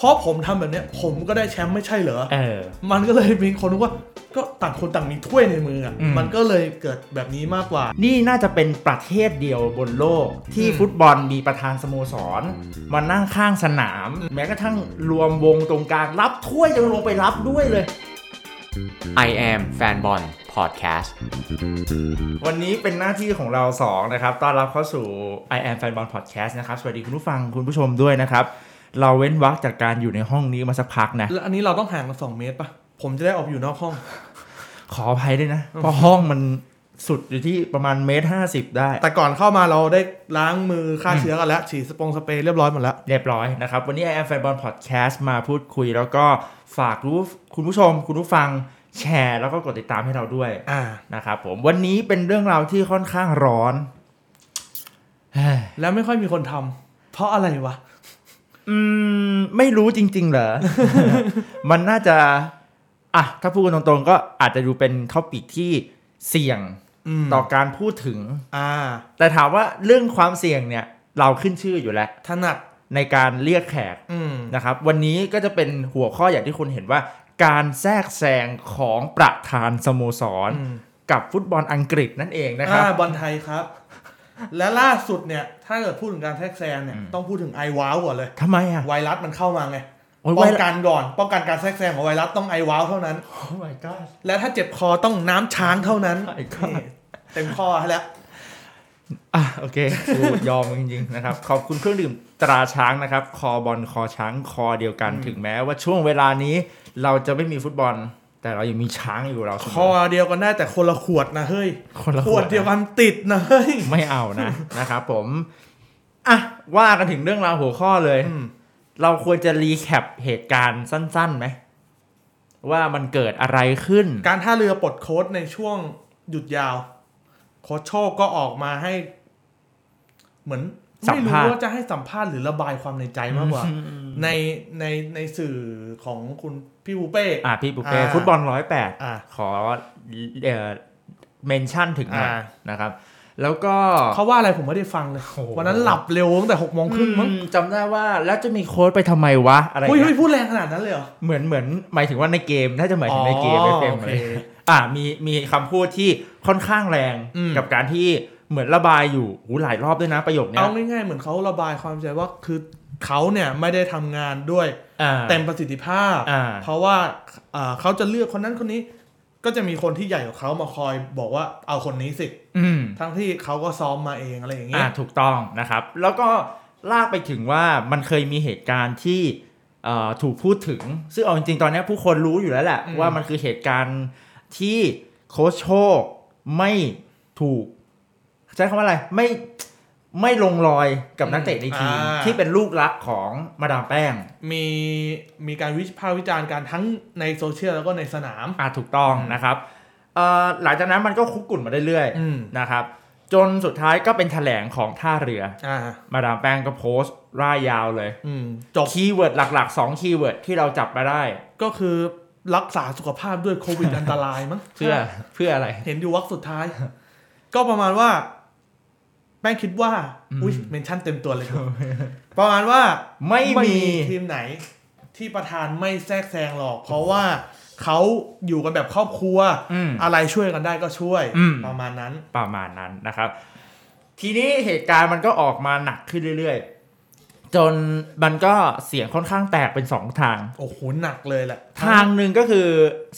เพราะผมทำแบบเนี้ยผมก็ได้แชมป์ไม่ใช่เหรอเออ มันก็เลยมีคนรู้ว่าก็ต่างคนต่างมีถ้วยในมืออะอืมมันก็เลยเกิดแบบนี้มากกว่า นี่น่าจะเป็นประเทศเดียวบนโลกที่อืมฟุตบอลมีประธานสโมสรมานั่งข้างสนาม แม้กระทั่งรวมวงตรงกลางรับถ้วยยังลงไปรับด้วยเลย I am Fanbon Podcast วันนี้เป็นหน้าที่ของเราสองนะครับ ต้อนรับเข้าสู่ I am Fan Ball Podcast นะครับ สวัสดีคุณผู้ฟังคุณผู้ชมด้วยนะครับ เราเว้นวรรคจากการอยู่ในห้องนี้มาสักพักนะแล้วอันนี้เราต้องห่างกันสองเมตรปะผมจะได้ออกไปอยู่นอกห้อง ขออภัยด้วยนะเพราะห้องมันสุดอยู่ที่ประมาณเมตรห้าสิบได้ แต่ก่อนเข้ามาเราได้ล้างมือฆ่าเชื้อกันแล้ว ฉีดสปงสเปรย์เรียบร้อยหมดแล้ว เรียบร้อยนะครับ วันนี้ I am Fan Ball Podcast มาพูดคุย แล้วก็ฝากรู้คุณผู้ชม คุณผู้ฟังแชร์ แล้วก็กดติดตามให้เราด้วยอ่านะครับผมวันนี้เป็นเรื่องราวที่ค่อนข้างร้อนเฮ้ยแล้วไม่ค่อยมีคนทำเพราะอะไรวะ อืม ไม่รู้จริง ๆ เหรอ มันน่าจะ อะ ถ้าพูดกันตรงๆ ก็อาจจะดูเป็นท็อปิกที่เสี่ยงอืมต่อการพูดถึง อ่า แต่ถามว่าเรื่องความเสี่ยงเนี่ย เราขึ้นชื่ออยู่แล้วถนัดในการเรียกแขกอืมนะครับ วันนี้ก็จะเป็นหัวข้ออย่างที่คุณเห็นว่า การแทรกแซงของประธานสโมสรอืมกับฟุตบอลอังกฤษนั่นเองนะครับอ่าบอลไทยครับ และล่าสุดเนี่ย ถ้าเกิดพูดถึงการแทรกแซงเนี่ยอืมต้องพูดถึงไอว้าวก่อนเลยทำไมอะไวรัสมันเข้ามาไงโอ้ยป้ไวองรัสกันก่อน ป้องกันการแทรกแซงของไวรัสต้องไอว้าวเท่านั้นโอ้ my god และถ้าเจ็บคอต้องน้ำช้างเท่านั้นไอ้ก้อนนี่เต็มข้อให้แล้วอะโอเคกูยอมจริงๆนะครับ ขอบคุณเครื่องดื่มตราช้างนะครับ คอบอลคอช้างคอเดียวกัน ถึงแม้ว่าช่วงเวลานี้ เราจะไม่มีฟุตบอล แต่เรายังมีช้างอยู่เราเสมคอเดียวกันได้แต่คนละขวดนะเฮ้ยคนละขวดเดียวกันติดนะเฮ้ยไม่เอานะนะครับผมอะว่ากันถึงเรื่องราวหัวข้อเลยอืมเราควรจะ recap เหตุการณ์สั้นๆไหมว่ามันเกิดอะไรขึ้น การท่าเรือปลดโค้ชในช่วงหยุดยาว โค้ชโชคก็ออกมาให้สัมภาษณ์ เหมือนไม่รู้ว่าจะให้สัมภาษณ์หรือระบายความในใจมากกว่า ในในในสื่อของคุณพี่ปูเป้อะพี่ปุเป้อ่าฟุตบอลร้อยแปดอ่าขอเอ่อเมนชั่นถึงหน่อยอ่านะครับ แล้วก็เขาว่าอะไรผมไม่ได้ฟังเลยโอ้โหวันนั้นหลับเร็วตั้งแต่หกโมงครึ่งมั้งอืมจำได้ว่าแล้วจะมีโค้ดไปทำไมวะ อะไรเฮ้ยเงี้เฮ้ยยพูดแรงขนาดนั้นเลยเหรอเหมือนเหมือนหมายถึงว่าในเกมถ้าจะหมายถึงในเกมอ๋อไม่เกมโออะไรเคอ่ามีมีคำพูดที่ค่อนข้างแรงอืมกับการที่ เหมือนระบายอยู่หูหลายรอบด้วยนะประโยคเนี้ยเอาง่ายๆเหมือนเขาระบายความใจว่าคือเขาเนี่ยไม่ได้ทำงานด้วยอ่าเต็มประสิทธิภาพอ่าเพราะว่าอ่าเขาจะเลือกคนนั้นคนนี้ ก็จะมีคนที่ใหญ่กว่าเขามาคอยบอกว่าเอาคนนี้สิอืมทั้งที่เขาก็ซ้อมมาเองอะไรอย่างเงี้อ่ายถูกต้องนะครับ แล้วก็ลากไปถึงว่ามันเคยมีเหตุการณ์ที่เอ่อถูกพูดถึง ซึ่งเอาจริงๆตอนนี้ผู้คนรู้อยู่แล้วแหละอืมว่ามันคือเหตุการณ์ที่โค้ชโชคไม่ถูก ใช้คำว่าอะไรไม่ไม่ลงรอยกับนักเตะในทีม ที่เป็นลูกรักของมาดามแป้ง มีมีการวิพากษ์วิจารณ์กันทั้งในโซเชียลแล้วก็ในสนามอ่าถูกต้องนะครับเอ่อหลังจากนั้นมันก็คุกกุ่นมาเรื่อยอืมๆนะครับ จนสุดท้ายก็เป็นแถลงของท่าเรืออ่ามาดามแป้งก็โพสต์ร่ายยาวเลยอืมจบ keyword หลักๆ2 keyword ที่เราจับมาได้ ก็คือรักษาสุขภาพด้วยโควิดอันตรายมั้งเพื่อเพื่ออะไร เห็นอยู่วักสุดท้าย ก็ประมาณว่า แป้งคิดว่าอืมอุ้ยเมนชั่นเต็มตัวเลยประมาณว่าไม่มีทีมไหน ที่ประธานไม่แทรกแซงหรอก เพราะว่าเขาอยู่กันแบบครอบครัวอืมอะไรช่วยกันได้ก็ช่วยอืมประมาณนั้นประมาณนั้นนะครับ ทีนี้เหตุการณ์มันก็ออกมาหนักขึ้นเรื่อยๆ จนมันก็เสียงค่อนข้างแตกเป็นสองทาง โอ้โหหนักเลยแหละ ทางหนึ่งก็คือ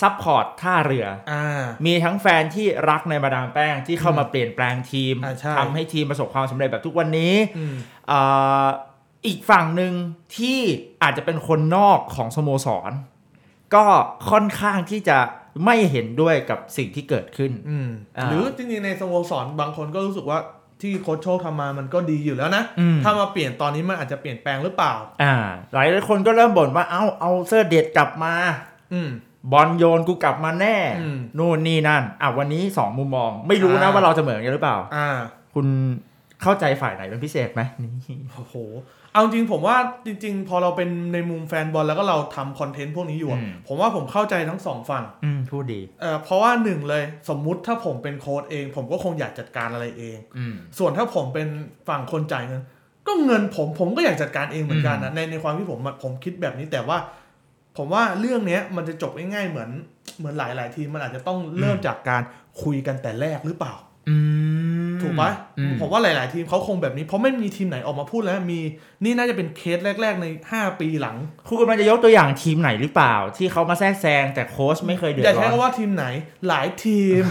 support ท่าเรืออ่ามีทั้งแฟนที่รักในมาดามแป้งที่เข้ามาเปลี่ยนแปลงทีมอ่าใช่ทำให้ทีมประสบความสำเร็จแบบทุกวันนี้อืมเอ่ออีกฝั่งหนึ่งที่อาจจะเป็นคนนอกของสโมสร ก็ค่อนข้างที่จะไม่เห็นด้วยกับสิ่งที่เกิดขึ้นอืมอ่าหรือจริงๆในสโมสรบางคนก็รู้สึกว่า ที่โค้ชโชคทำมามันก็ดีอยู่แล้วนะอืมถ้ามาเปลี่ยนตอนนี้มันอาจจะเปลี่ยนแปลงหรือเปล่า อ่า หลายคนก็เริ่มบ่นว่า เอ้าเอาเสื้อเด็ดกลับมา อืมบอลโยนกูกลับมาแน่อืมนู่นนี่นั่น อะวันนี้สองมุมมอง ไม่รู้นะอ่าว่าเราจะเหมือนกันหรือเปล่า อ่า คุณเข้าใจฝ่ายไหนเป็นพิเศษไหมนี่โอ้โห เอาจริงผมว่าจริง ๆ พอเราเป็นในมุมแฟนบอลแล้วก็เราทำคอนเทนต์พวกนี้อยู่อะผมว่าผมเข้าใจทั้งสองฝั่งอืมพูดดี เอ่อเพราะว่าหนึ่งเลยสมมุติถ้าผมเป็นโค้ดเอง ผมก็คงอยากจัดการอะไรเอง อืม ส่วนถ้าผมเป็นฝั่งคนจ่ายเงินก็ก็เงินผมผมก็อยากจัดการเองเหมือนกันนะในในความที่ผมอะผมคิดแบบนี้แต่ว่า ผมว่าเรื่องเนี้ยมันจะจบง่ายๆเหมือนเหมือนหลาย ๆ ทีมมันอาจจะต้องเริ่มจากการคุยกันแต่แรกหรือเปล่าอืม ถูกปะอืมผมว่าหลาย ๆ ทีมเขาคงแบบนี้ เพราะไม่มีทีมไหนออกมาพูดแล้วมีนี่น่าจะเป็นเคสแรก ๆ ใน 5 ปีหลัง คุณกำลังจะยกตัวอย่างทีมไหนหรือเปล่า ที่เขามาแทรกแซงแต่โค้ชไม่เคยเดืออดย่าร้ใช้อนคำว่าทีมไหนหลายทีม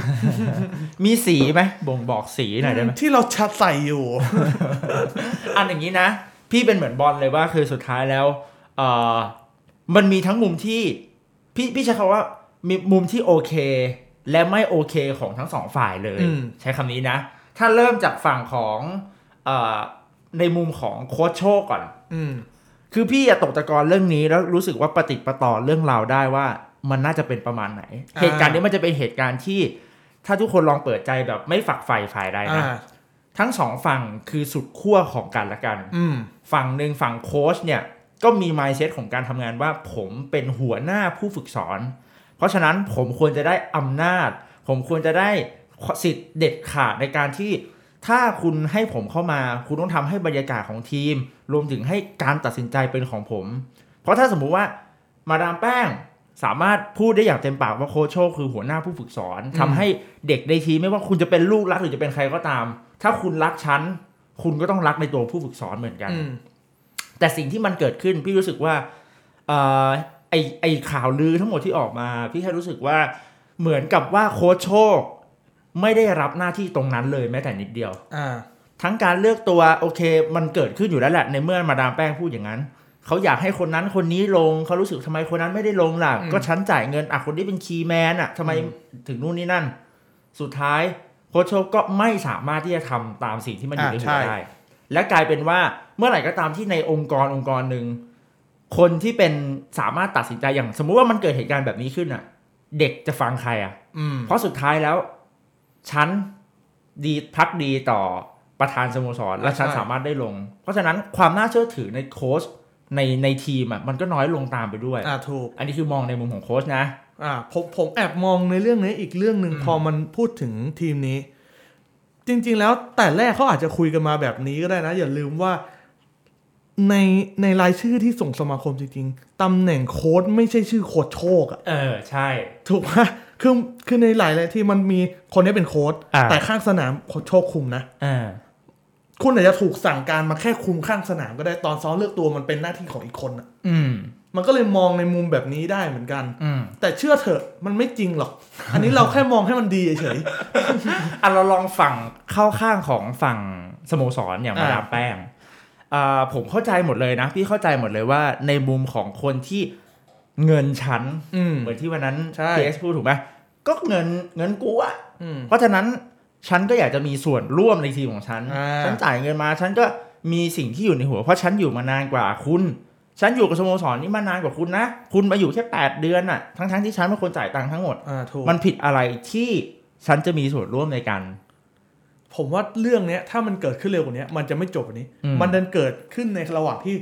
มีสีไหมบ่งบอกสีหน่อยได้ไหมที่เราชัดใส่อยู่ อันอย่างนี้นะ พี่เป็นเหมือนบอลเลยว่าคือสุดท้ายแล้วเออมันมีทั้งมุมที่ พี่พี่ใช้คำว่ามีมุมที่โอเค และไม่โอเคของทั้งสองฝ่ายเลยอืมใช้คำนี้นะ ถ้าเริ่มจากฝั่งของเออในมุมของโค้ชโชคก่อนอืมคือพี่อะตกตะกอนเรื่องนี้แล้วรู้สึกว่าปฏิดประต่อเรื่องราวได้ว่ามันน่าจะเป็นประมาณไหนอ่าเหตุการณ์นี้มันจะเป็นเหตุการณ์ที่ ถ้าทุกคนลองเปิดใจแบบไม่ฝักใฝ่ฝ่ายใดอ่านะทั้งสองฝั่งคือสุดขั้วของกันและกันอืมฝั่งหนึ่งฝั่งโค้ชเนี่ย ก็มี mindset ของการทำงานว่าผมเป็นหัวหน้าผู้ฝึกสอน เพราะฉะนั้นผมควรจะได้อำนาจ ผมควรจะได้สิทธิ์เด็ดขาดในการที่ถ้าคุณให้ผมเข้ามา คุณต้องทำให้บรรยากาศของทีม รวมถึงให้การตัดสินใจเป็นของผม เพราะถ้าสมมุติว่ามาดามแป้งสามารถพูดได้อย่างเต็มปากว่าโค้ชโชคคือหัวหน้าผู้ฝึกสอนทำให้เด็กในทีมไม่ว่าคุณจะเป็นลูกรักหรือจะเป็นใครก็ตาม ถ้าคุณรักฉันคุณก็ต้องรักในตัวผู้ฝึกสอนเหมือนกันอืมแต่สิ่งที่มันเกิดขึ้นพี่รู้สึกว่าเอ่อ ไอไอข่าวลือทั้งหมดที่ออกมา พี่แค่รู้สึกว่าเหมือนกับว่าโค้ชโชค ไม่ได้รับหน้าที่ตรงนั้นเลยแม้แต่นิดเดียว อ่า ทั้งการเลือกตัวโอเค มันเกิดขึ้นอยู่แล้วแหละ ในเมื่อมาดามแป้งพูดอย่างนั้นเขาอยากให้คนนั้นคนนี้ลงเขารู้สึกทำไมคนนั้นไม่ได้ลงล่ะอืมก็ฉันจ่ายเงินอะคนนี้เป็นคีย์แมนอะทำไมอืมถึงนู่นนี่นั่น สุดท้ายโค้ชโชคก็ไม่สามารถที่จะทำตามสิ่งที่มันอยู่ในอ่าหัใช่วได้และกลายเป็นว่าเมื่อไหร่ก็ตามที่ในองค์กรองค์กรหนึ่ง คนที่เป็นสามารถตัดสินใจอย่าง สมมุติว่ามันเกิดเหตุการณ์แบบนี้ขึ้นอะ เด็กจะฟังใครอะอืมเพราะสุดท้ายแล้ว ฉันดีพักดีต่อประธานสโมสร และฉันใช่สามารถได้ลง เพราะฉะนั้นความน่าเชื่อถือในโค้ชในในทีมอะมันก็น้อยลงตามไปด้วยอ่าถูก อันนี้คือมองในมุมของโค้ชนะอ่าผมผมแอบมองในเรื่องนี้อีกเรื่องหนึ่งอืมพอมันพูดถึงทีมนี้ จริง ๆ แล้วแต่แรกเขาอาจจะคุยกันมาแบบนี้ก็ได้นะ อย่าลืมว่า ในในรายชื่อที่ส่งสมาคมจริงๆตำแหน่งโค้ดไม่ใช่ชื่อโค้ดโชคอะเออใช่ ถูกปะคือคือในหลายหลายที่มันมีคนนี้เป็นโค้ดอ่าแต่ข้างสนามโค้ชโชคคุมนะอ่าคุณอาจจะถูกสั่งการมาแค่คุมข้างสนามก็ได้ตอนซ้อมเลือกตัวมันเป็นหน้าที่ของอีกคนอะอืมมันก็เลยมองในมุมแบบนี้ได้เหมือนกันอืมแต่เชื่อเถอะมันไม่จริงหรอก อันนี้เราแค่มองให้มันดีเฉยอะเราลองฝั่งเข้าข้างของฝั่งสโมสรอย่างมาอ่าดามแป้งอ่า ผมเข้าใจหมดเลยนะพี่เข้าใจหมดเลยว่าในมุมของคนที่เงินชั้นๆอืมเหมือนที่วันนั้นใช่เอสพูดถูกไหมก็เงินเงินกูอะอืมเพราะฉะนั้นฉันก็อยากจะมีส่วนร่วมในทีมของฉันอ่าฉันจ่ายเงินมา ฉันก็มีสิ่งที่อยู่ในหัว เพราะฉันอยู่มานานกว่าคุณ ฉันอยู่กับสโมสรนี้มานานกว่าคุณนะ คุณมาอยู่แค่8เดือนอะทั้งๆที่ฉันเป็นคนจ่ายตังค์ทั้งหมดอ่าถูกมันผิดอะไรที่ฉันจะมีส่วนร่วมในการ ผมว่าเรื่องเนี้ย ถ้ามันเกิดขึ้นเร็วกว่านี้มันจะไม่จบแบบนี้อืมมันดันเกิดขึ้นในระหว่างที่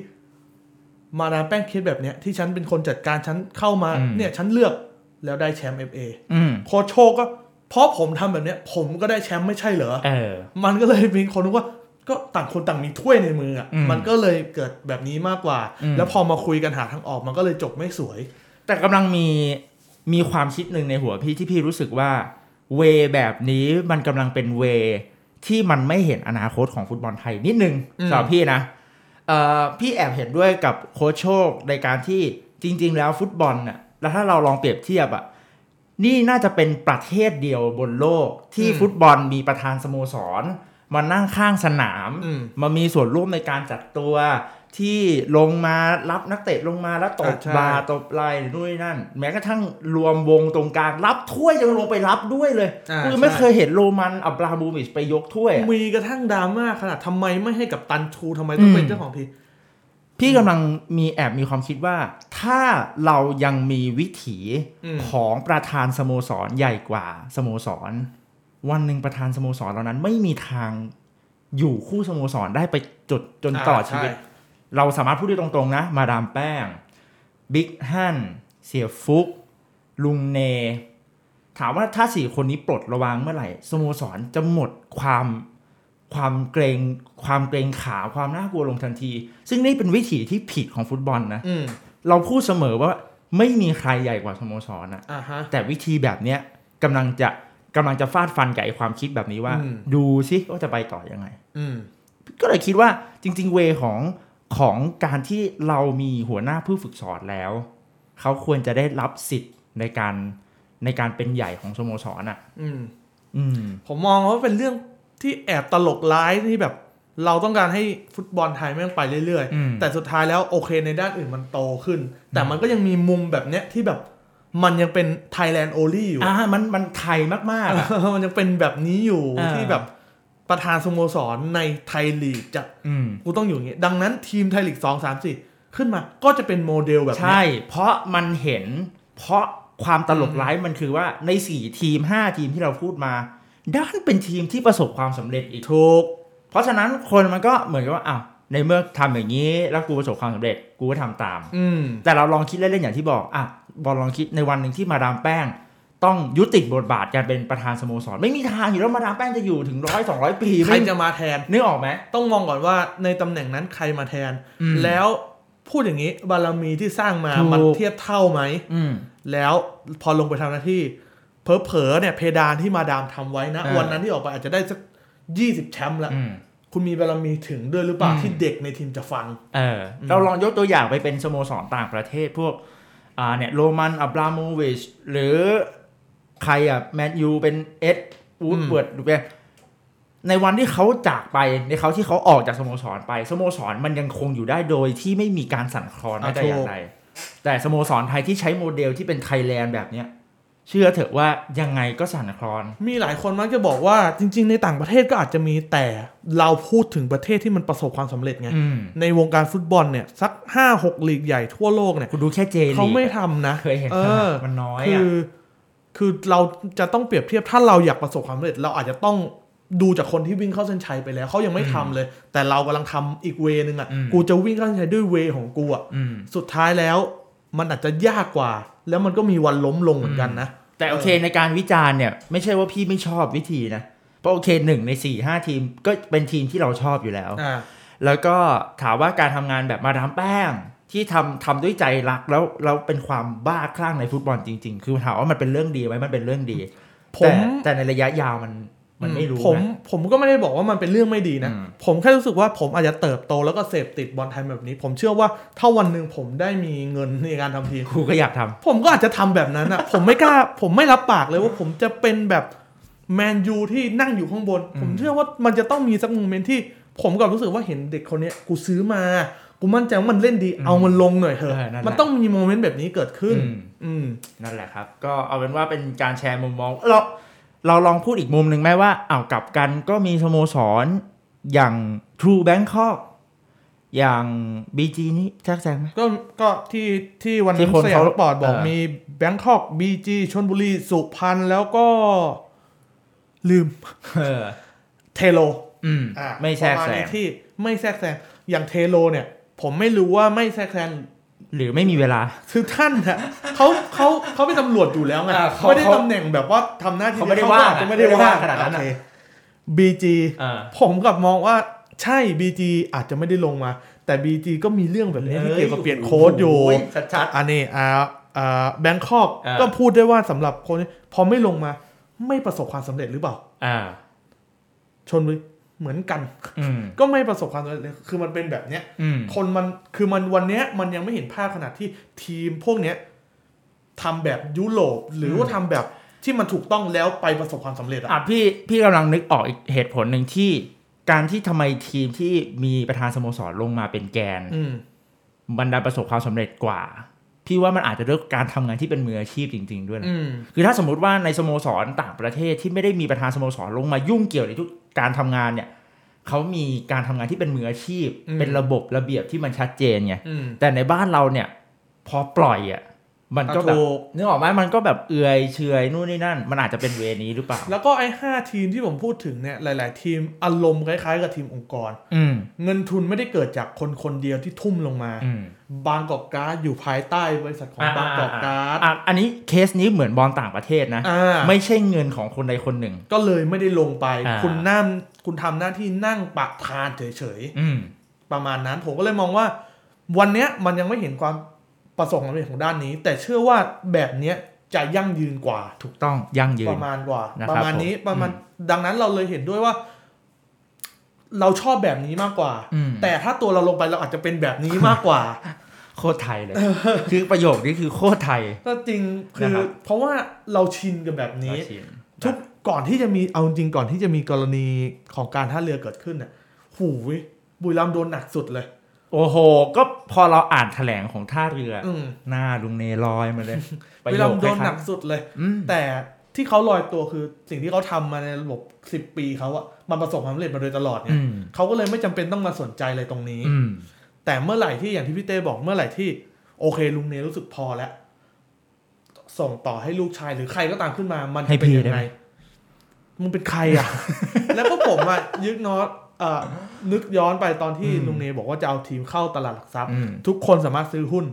มาดามแป้งคิดแบบเนี้ยที่ฉันเป็นคนจัดการฉันเข้ามา เนี่ยฉันเลือกแล้วได้แชมป์เอฟเออืมโคชโชคก็ เพราะผมทำแบบเนี้ย ผมก็ได้แชมป์ไม่ใช่เหรอเออ มันก็เลยมีคนรู้ว่า ก็ต่างคนต่างมีถ้วยในมืออะอืมมันก็เลยเกิดแบบนี้มากกว่าอืมแล้วพอมาคุยกันหาทางออกมันก็เลยจบไม่สวย แต่กำลังมีมีความคิดหนึ่งในหัวพี่ที่พี่รู้สึกว่า เวแบบนี้มันกำลังเป็นเว ที่มันไม่เห็นอนาคตของฟุตบอลไทยนิดนึงอืมสำหรับพี่นะเอ่อพี่แอบเห็นด้วยกับโค้ชโชคในการที่จริง ๆ แล้วฟุตบอลน่ะแล้วถ้าเราลองเปรียบเทียบอะนี่น่าจะเป็นประเทศเดียวบนโลกที่ฟุตบอลมีประธานสโมสรมานั่งข้างสนามอืมมามีส่วนร่วมในการจัดตัว ที่ลงมารับนักเตะลงมาแล้วตบอ่าใช่บาตบไหล่นู่นนนั่น แม้กระทั่งรวมวงตรงกลาง รับถ้วยยังลงไปรับด้วยเลยอ่าคือไม่ใช่เคยเห็นโรมันอับราฮัมโมวิชไปยกถ้วยอะมีกระทั่งดราม่าขนาดทำไมไม่ให้กับตันชูทำไมต้องเป็นอืมเจ้าของทีมพี่กำลังมีแอบมีความคิดว่า ถ้าเรายังมีวิถีอืมของประธานสโมสรใหญ่กว่าสโมสร วันหนึ่งประธานสโมสรเหล่านั้นไม่มีทางอยู่คู่สโมสรได้ไปจดจนตลอดชีวิตใช่ เราสามารถพูดได้ตรงๆนะ มาดามแป้งบิ๊กฮันเสียฟุก ลุงเน ถามว่าถ้าสี่คนนี้ปลดระวางเมื่อไหร่สโมสรจะหมดความความเกรงความเกรงขาความน่ากลัวลงทันที ซึ่งนี่เป็นวิถีที่ผิดของฟุตบอลนะอืมเราพูดเสมอว่าไม่มีใครใหญ่กว่าสโมสรนะอ่าฮะแต่วิธีแบบเนี้ยกำลังจะกำลังจะฟาดฟันกับไอ้ความคิดแบบนี้ว่าอืมดูสิว่าจะไปต่อยังไงอืมก็เลยคิดว่าจริง ๆ เวของ ของการที่เรามีหัวหน้าผู้ฝึกสอนแล้ว เขาควรจะได้รับสิทธิ์ในการในการเป็นใหญ่ของสโมสรอะ อืม อืม ผมมองว่าเป็นเรื่องที่แอบตลกร้ายที่แบบ เราต้องการให้ฟุตบอลไทยแม่งไปเรื่อยอืมๆแต่สุดท้ายแล้วโอเคในด้านอื่นมันโตขึ้น แต่มันก็ยังมีมุมแบบเนี้ยที่แบบมันยังเป็น Thailand only อยู่ อ่า มันมันไทยมากๆอะเออมันยังเป็นแบบนี้อยู่อ่าที่แบบ ประธานสโมสรในไทยลีกจะอืมกูต้องอยู่อย่างงี้ดังนั้นทีมไทยลีกสองสามสี่ขึ้นมาก็จะเป็นโมเดลแบบใช่นี้เพราะมันเห็น เพราะความตลกร้ายมันคือว่าในสี่ทีมห้าทีมที่เราพูดมาด้านเป็นทีมที่ประสบความสำเร็จอีกถูก เพราะฉะนั้นคนมันก็เหมือนกับว่าอ้าวในเมื่อทำอย่างนี้ แล้วกูประสบความสำเร็จกูก็ทำตาม อืมแต่เราลองคิดเล่นๆอย่างที่บอกอะบอลลองคิดในวันหนึ่งที่มาดามแป้ง ต้องยุติบทบาทการเป็นประธานสโมสร ไม่มีทางอยู่แล้วมาดามแป้งจะอยู่ถึงร้อยสองร้อยปีใครไม่จะมาแทนนึกออกไหมต้องมองก่อนว่าในตำแหน่งนั้นใครมาแทนอืมแล้วพูดอย่างนี้บารมีที่สร้างมาถูกมันเทียบเท่าไหมอืมแล้วพอลงไปทำหน้าที่เผลอๆเนี่ยเพดานที่มาดามทำไว้นะอ่าวันนั้นที่ออกไปอาจจะได้สักยี่สิบแชมป์ละอืมคุณมีบารมีถึงด้วยหรือเปล่าอืมที่เด็กในทีมจะฟังเออเราลองยกตัวอย่างไปเป็นสโมสรต่างประเทศพวกอ่าเนี่ยโรมันอับราโมวิชหรือ ใครอะแมนยูเป็นเอ็ดวูดเวิร์ดหรือเป็นในวันที่เขาจากไปในเขาที่เขาออกจากสโมสรไปสโมสรมันยังคงอยู่ได้โดยที่ไม่มีการสั่นคลอนไม่ได้อย่างไร แต่สโมสรไทยที่ใช้โมเดลที่เป็นไทยแลนด์แบบเนี้ยเชื่อเถอะว่ายังไงก็สั่นคลอน มีหลายคนมักจะบอกว่าจริง ๆ ในต่างประเทศก็อาจจะมีแต่เราพูดถึงประเทศที่มันประสบความสำเร็จไงอืมในวงการฟุตบอลเนี่ย สักห้าหกลีกใหญ่ทั่วโลกเนี่ยคุณดูแค่เจลีกเขาไม่ทำนะเคยเห็นเออมันน้อยคือะอ คือเราจะต้องเปรียบเทียบถ้าเราอยากประสบความสำเร็จ เราอาจจะต้องดูจากคนที่วิ่งเข้าเส้นชัยไปแล้วเขายังไม่ทำเลย แต่เรากำลังทำอีกเวนึงอะอืมกูจะวิ่งเข้าเส้นชัยด้วยเวของกูอะอืมสุดท้ายแล้ว มันอาจจะยากกว่า แล้วมันก็มีวันล้มลงเหมือนกันนะแต่โอเคในการวิจารณ์เนี่ย ไม่ใช่ว่าพี่ไม่ชอบวิธีนะเพราะโอเคหนึ่งในสี่ห้าทีมก็เป็นทีมที่เราชอบอยู่แล้วอ่าแล้วก็ถามว่าการทำงานแบบมาดามแป้ง ที่ทำทำด้วยใจรักแล้วแล้วเป็นความบ้าคลั่งในฟุตบอลจริง ๆ คือถามว่ามันเป็นเรื่องดีไหมมันเป็นเรื่องดีผแต่มแต่ในระยะยาวมันมันไม่รู้ผมนะผมก็ไม่ได้บอกว่ามันเป็นเรื่องไม่ดีนะอืมผมแค่รู้สึกว่าผมอาจจะเติบโตแล้วก็เสพติดบอลไทยแบบนี้ ผมเชื่อว่าถ้าวันหนึ่งผมได้มีเงินในการทำทีมครูก็อยากทำผมก็อาจจะทำแบบนั้นอะ ผมไม่กล้า ผมไม่รับปากเลยว่าผมจะเป็นแบบแมนยูที่นั่งอยู่ข้างบนอืมผมเชื่อว่ามันจะต้องมีสักโมเมนต์ที่ ผมก็รู้สึกว่าเห็นเด็กคนเนี้ยกูซื้อมา กูมั่นใจว่ามันเล่นดีเอามันลงหน่อยเถอะเออนั่นแหละมันต้องมี moment แบบนี้เกิดขึ้นอืมอืมนั่นแหละครับ ก็เอาเป็นว่าเป็นการแชร์มุมมองเราเราลองพูดอีกมุมหนึ่งไหมว่าอ้าวกลับกันก็มีสโมสรอย่าง True Bangkok อย่าง BG นี่แทรกแซงไหมก็ก็ที่ที่วันที่นั้นคนสยามเขาสปอร์ตบอกเออมีแบงคอกบีจีชนบุรีสุพรรณแล้วก็ ลืมเออเทโล อืมอะไม่แทรกประาณแซนี้งที่ไม่แทรกแซงอย่างเทโลเนี่ย ผมไม่รู้ว่าไม่แทรกแซงหรือไม่มีเวลา คือท่านอะเขาเขาเขาเป็นตำรวจอยู่แล้วไงอ่าเขาไม่ได้เขาตำแหน่งแบบว่าทำหน้าที่เขาไม่ได้ก็ว่างอจจะไม่ได้ไม่ได้ว่าว่างงขนาดนั้นอะบีจีอ่าผมกลับมองว่าใช่บีจีอาจจะไม่ได้ลงมา แต่บีจีก็มีเรื่องแบบนี้ที่เกี่ยวกับเปลี่ยนโค้ดอยู่ชัดอันนี้อ่าอ่าแบงคอกอ่าก็พูดได้ว่าสำหรับคนนี้พอไม่ลงมา ไม่ประสบความสำเร็จหรือเปล่าๆอ่า ชนบุรี เหมือนกันอืมก็ไม่ประสบความสำเร็จเลยคือมันเป็นแบบเนี้ยอืมคนมันคือมันวันเนี้ยมันยังไม่เห็นภาพขนาดที่ทีมพวกเนี้ยทำแบบยุโรปหรือว่าทำแบบที่มันถูกต้องแล้วไปประสบความสำเร็จอะอะพี่พี่กำลังนึกออกอีกเหตุผลหนึ่งที่การที่ทำไมทีมที่มีประธานสโมสรลงมาเป็นแกนอืมบรรดาประสบความสำเร็จกว่า พี่ว่ามันอาจจะด้วยการทำงานที่เป็นมืออาชีพจริง ๆ ด้วยนะอืมคือถ้าสมมุติว่าในสโมสรต่างประเทศที่ไม่ได้มีประธานสโมสรลงมายุ่งเกี่ยวในทุก การทำงานเนี่ยเขามีการทำงานที่เป็นมืออาชีพอืมเป็นระบบระเบียบที่มันชัดเจนไงอืมแต่ในบ้านเราเนี่ย พอปล่อยอะ มันก็แบบถูกนึกออกไหมมันก็แบบเอื่อยเฉอยนู่นนี่นั่น มันอาจจะเป็นเวนี้หรือเปล่า แล้วก็ไอ้ห้าทีมที่ผมพูดถึงเนี่ยหลาย ๆ ทีมอารมณ์คล้าย ๆ กับทีมองค์กรอืมเงินทุนไม่ได้เกิดจากคนคนเดียวที่ทุ่มลงมาอืมบางกอกการ์ดอยู่ภายใต้บริษัทของบางกอกการ์ดอะอันนี้เคสนี้เหมือนบอลต่างประเทศนะอ่าไม่ใช่เงินของคนใดคนหนึ่ง ก็เลยไม่ได้ลงไปอ่าคุณนั่งคุณทำหน้าที่นั่งปะทานเฉยอืมๆประมาณนั้นผมก็เลยมองว่า วันเนี้ยมันยังไม่เห็นความ ประสบความสำเร็จของด้านนี้ แต่เชื่อว่าแบบเนี้ยจะยั่งยืนกว่า ถูกต้องยั่งยืปนระมาณกว่านะครับประมาณนี้ผมประมาณอืมดังนั้นเราเลยเห็นด้วยว่า เราชอบแบบนี้มากกว่าอืมแต่ถ้าตัวเราลงไปเราอาจจะเป็นแบบนี้มากกว่า โคตรไทยเลย คือประโยคนี้คือโคตรไทยก็จริงคืนะอครับเพราะว่าเราชินกับแบบนี้อาชีพทุกก่อนที่จะมีเอาจริงก่อนที่จะมีกรณีของการท่าเรือเกิดขึ้นน่ะหูยบุรีรัมย์โดนหนักสุดเลย โอ้โห ก็พอเราอ่านแถลงของท่าเรือออืมหน้าลุงเนลอยมาเลยบุรีรัมย์โดนคล้ายๆหนักสุดเลยอืมแต่ที่เขาลอยตัวคือสิ่งที่เขาทำมาในระบบสิบปีเขาอะมันประสบความสำเร็จมาโดยตลอดเนี่อืยมเขาก็เลยไม่จำเป็นต้องมาสนใจอะไรตรงนี้อืมแต่เมื่อไหร่ที่อย่างที่พี่เต้บอกเมื่อไหร่ที่ โอเคลุงเนรู้สึกพอแล้ว ส่งต่อให้ลูกชายหรือใครก็ตามขึ้นมา มันให้จะเป็นพี่ยังได้ไงไหมมึงเป็นใครอะแล้วก็ผมอะยึกน็อตเอ่อ นึกย้อนไปตอนที่ลุงเนบอกว่าจะเอาทีมเข้าตลาดหลักทรัพย์อืมทุกคนสามารถซื้อหุ้น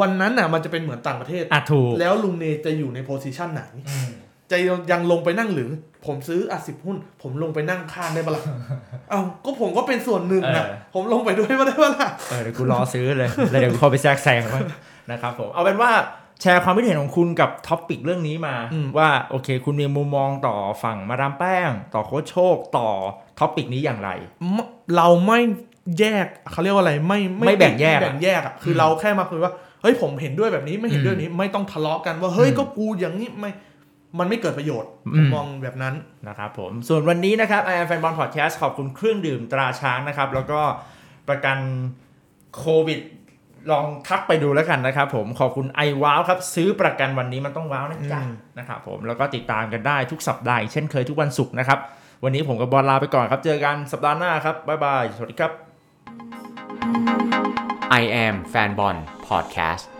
วันนั้นน่ะมันจะเป็นเหมือนต่างประเทศอะถูกแล้วลุงเนจะอยู่ในโพซิชันไหนอืมจะยังลงไปนั่งหรือ ผมซื้ออะสิบหุ้น ผมลงไปนั่งข้างได้ปะล่ะเอ้าก็ผมก็เป็นส่วนหนึ่งนะเออผมลงไปด้วยไม่ได้ปะล่ะเออเดี๋ยวกูรอซื้อเลยแล้วเดี๋ยวกูเข้าไปแทรกแซงบ้างนะครับผมเอาเป็นว่า แชร์ความคิดเห็นของคุณกับ topic เรื่องนี้มาอืมว่าโอเค คุณมีมุมมองต่อฝั่งมาดามแป้ง ต่อโค้ชโชคต่อ topic นี้อย่างไรไม่เราไม่แยกเขาเรียกว่าอะไรไม่ไม่แบ่งแยกอะไม่แบ่งแยกอะคือเราแค่มาคุยว่าเฮ้ยผมเห็นด้วยแบบนี้ไม่เห็นด้วยแบบนี้ไม่ต้องทะเลาะกันว่าเฮ้ยอืมก็กูอย่างนี้ไม่มันไม่เกิดประโยชน์อืผมมองแบบนั้นนะครับผมส่วนวันนี้นะครับ i อ m แฟนบอลพอดแคสต์ขอบคุณเครื่องดื่มตราช้างนะครับ แล้วก็ประกันโควิด ลองทักไปดูแล้วกันนะครับผมขอบคุณไอว้าวครับ ซื้อประกันวันนี้มันต้องว้าวนะจ๊ะอืมนะครับผมแล้วก็ติดตามกันได้ทุกสัปดาห์อีกเช่นเคยทุกวันศุกร์นะครับ วันนี้ผมกับบอลลาไปก่อนครับ เจอกันสัปดาห์หน้าครับบ๊ายบาย สวัสดีครับ I am Fanbon Podcast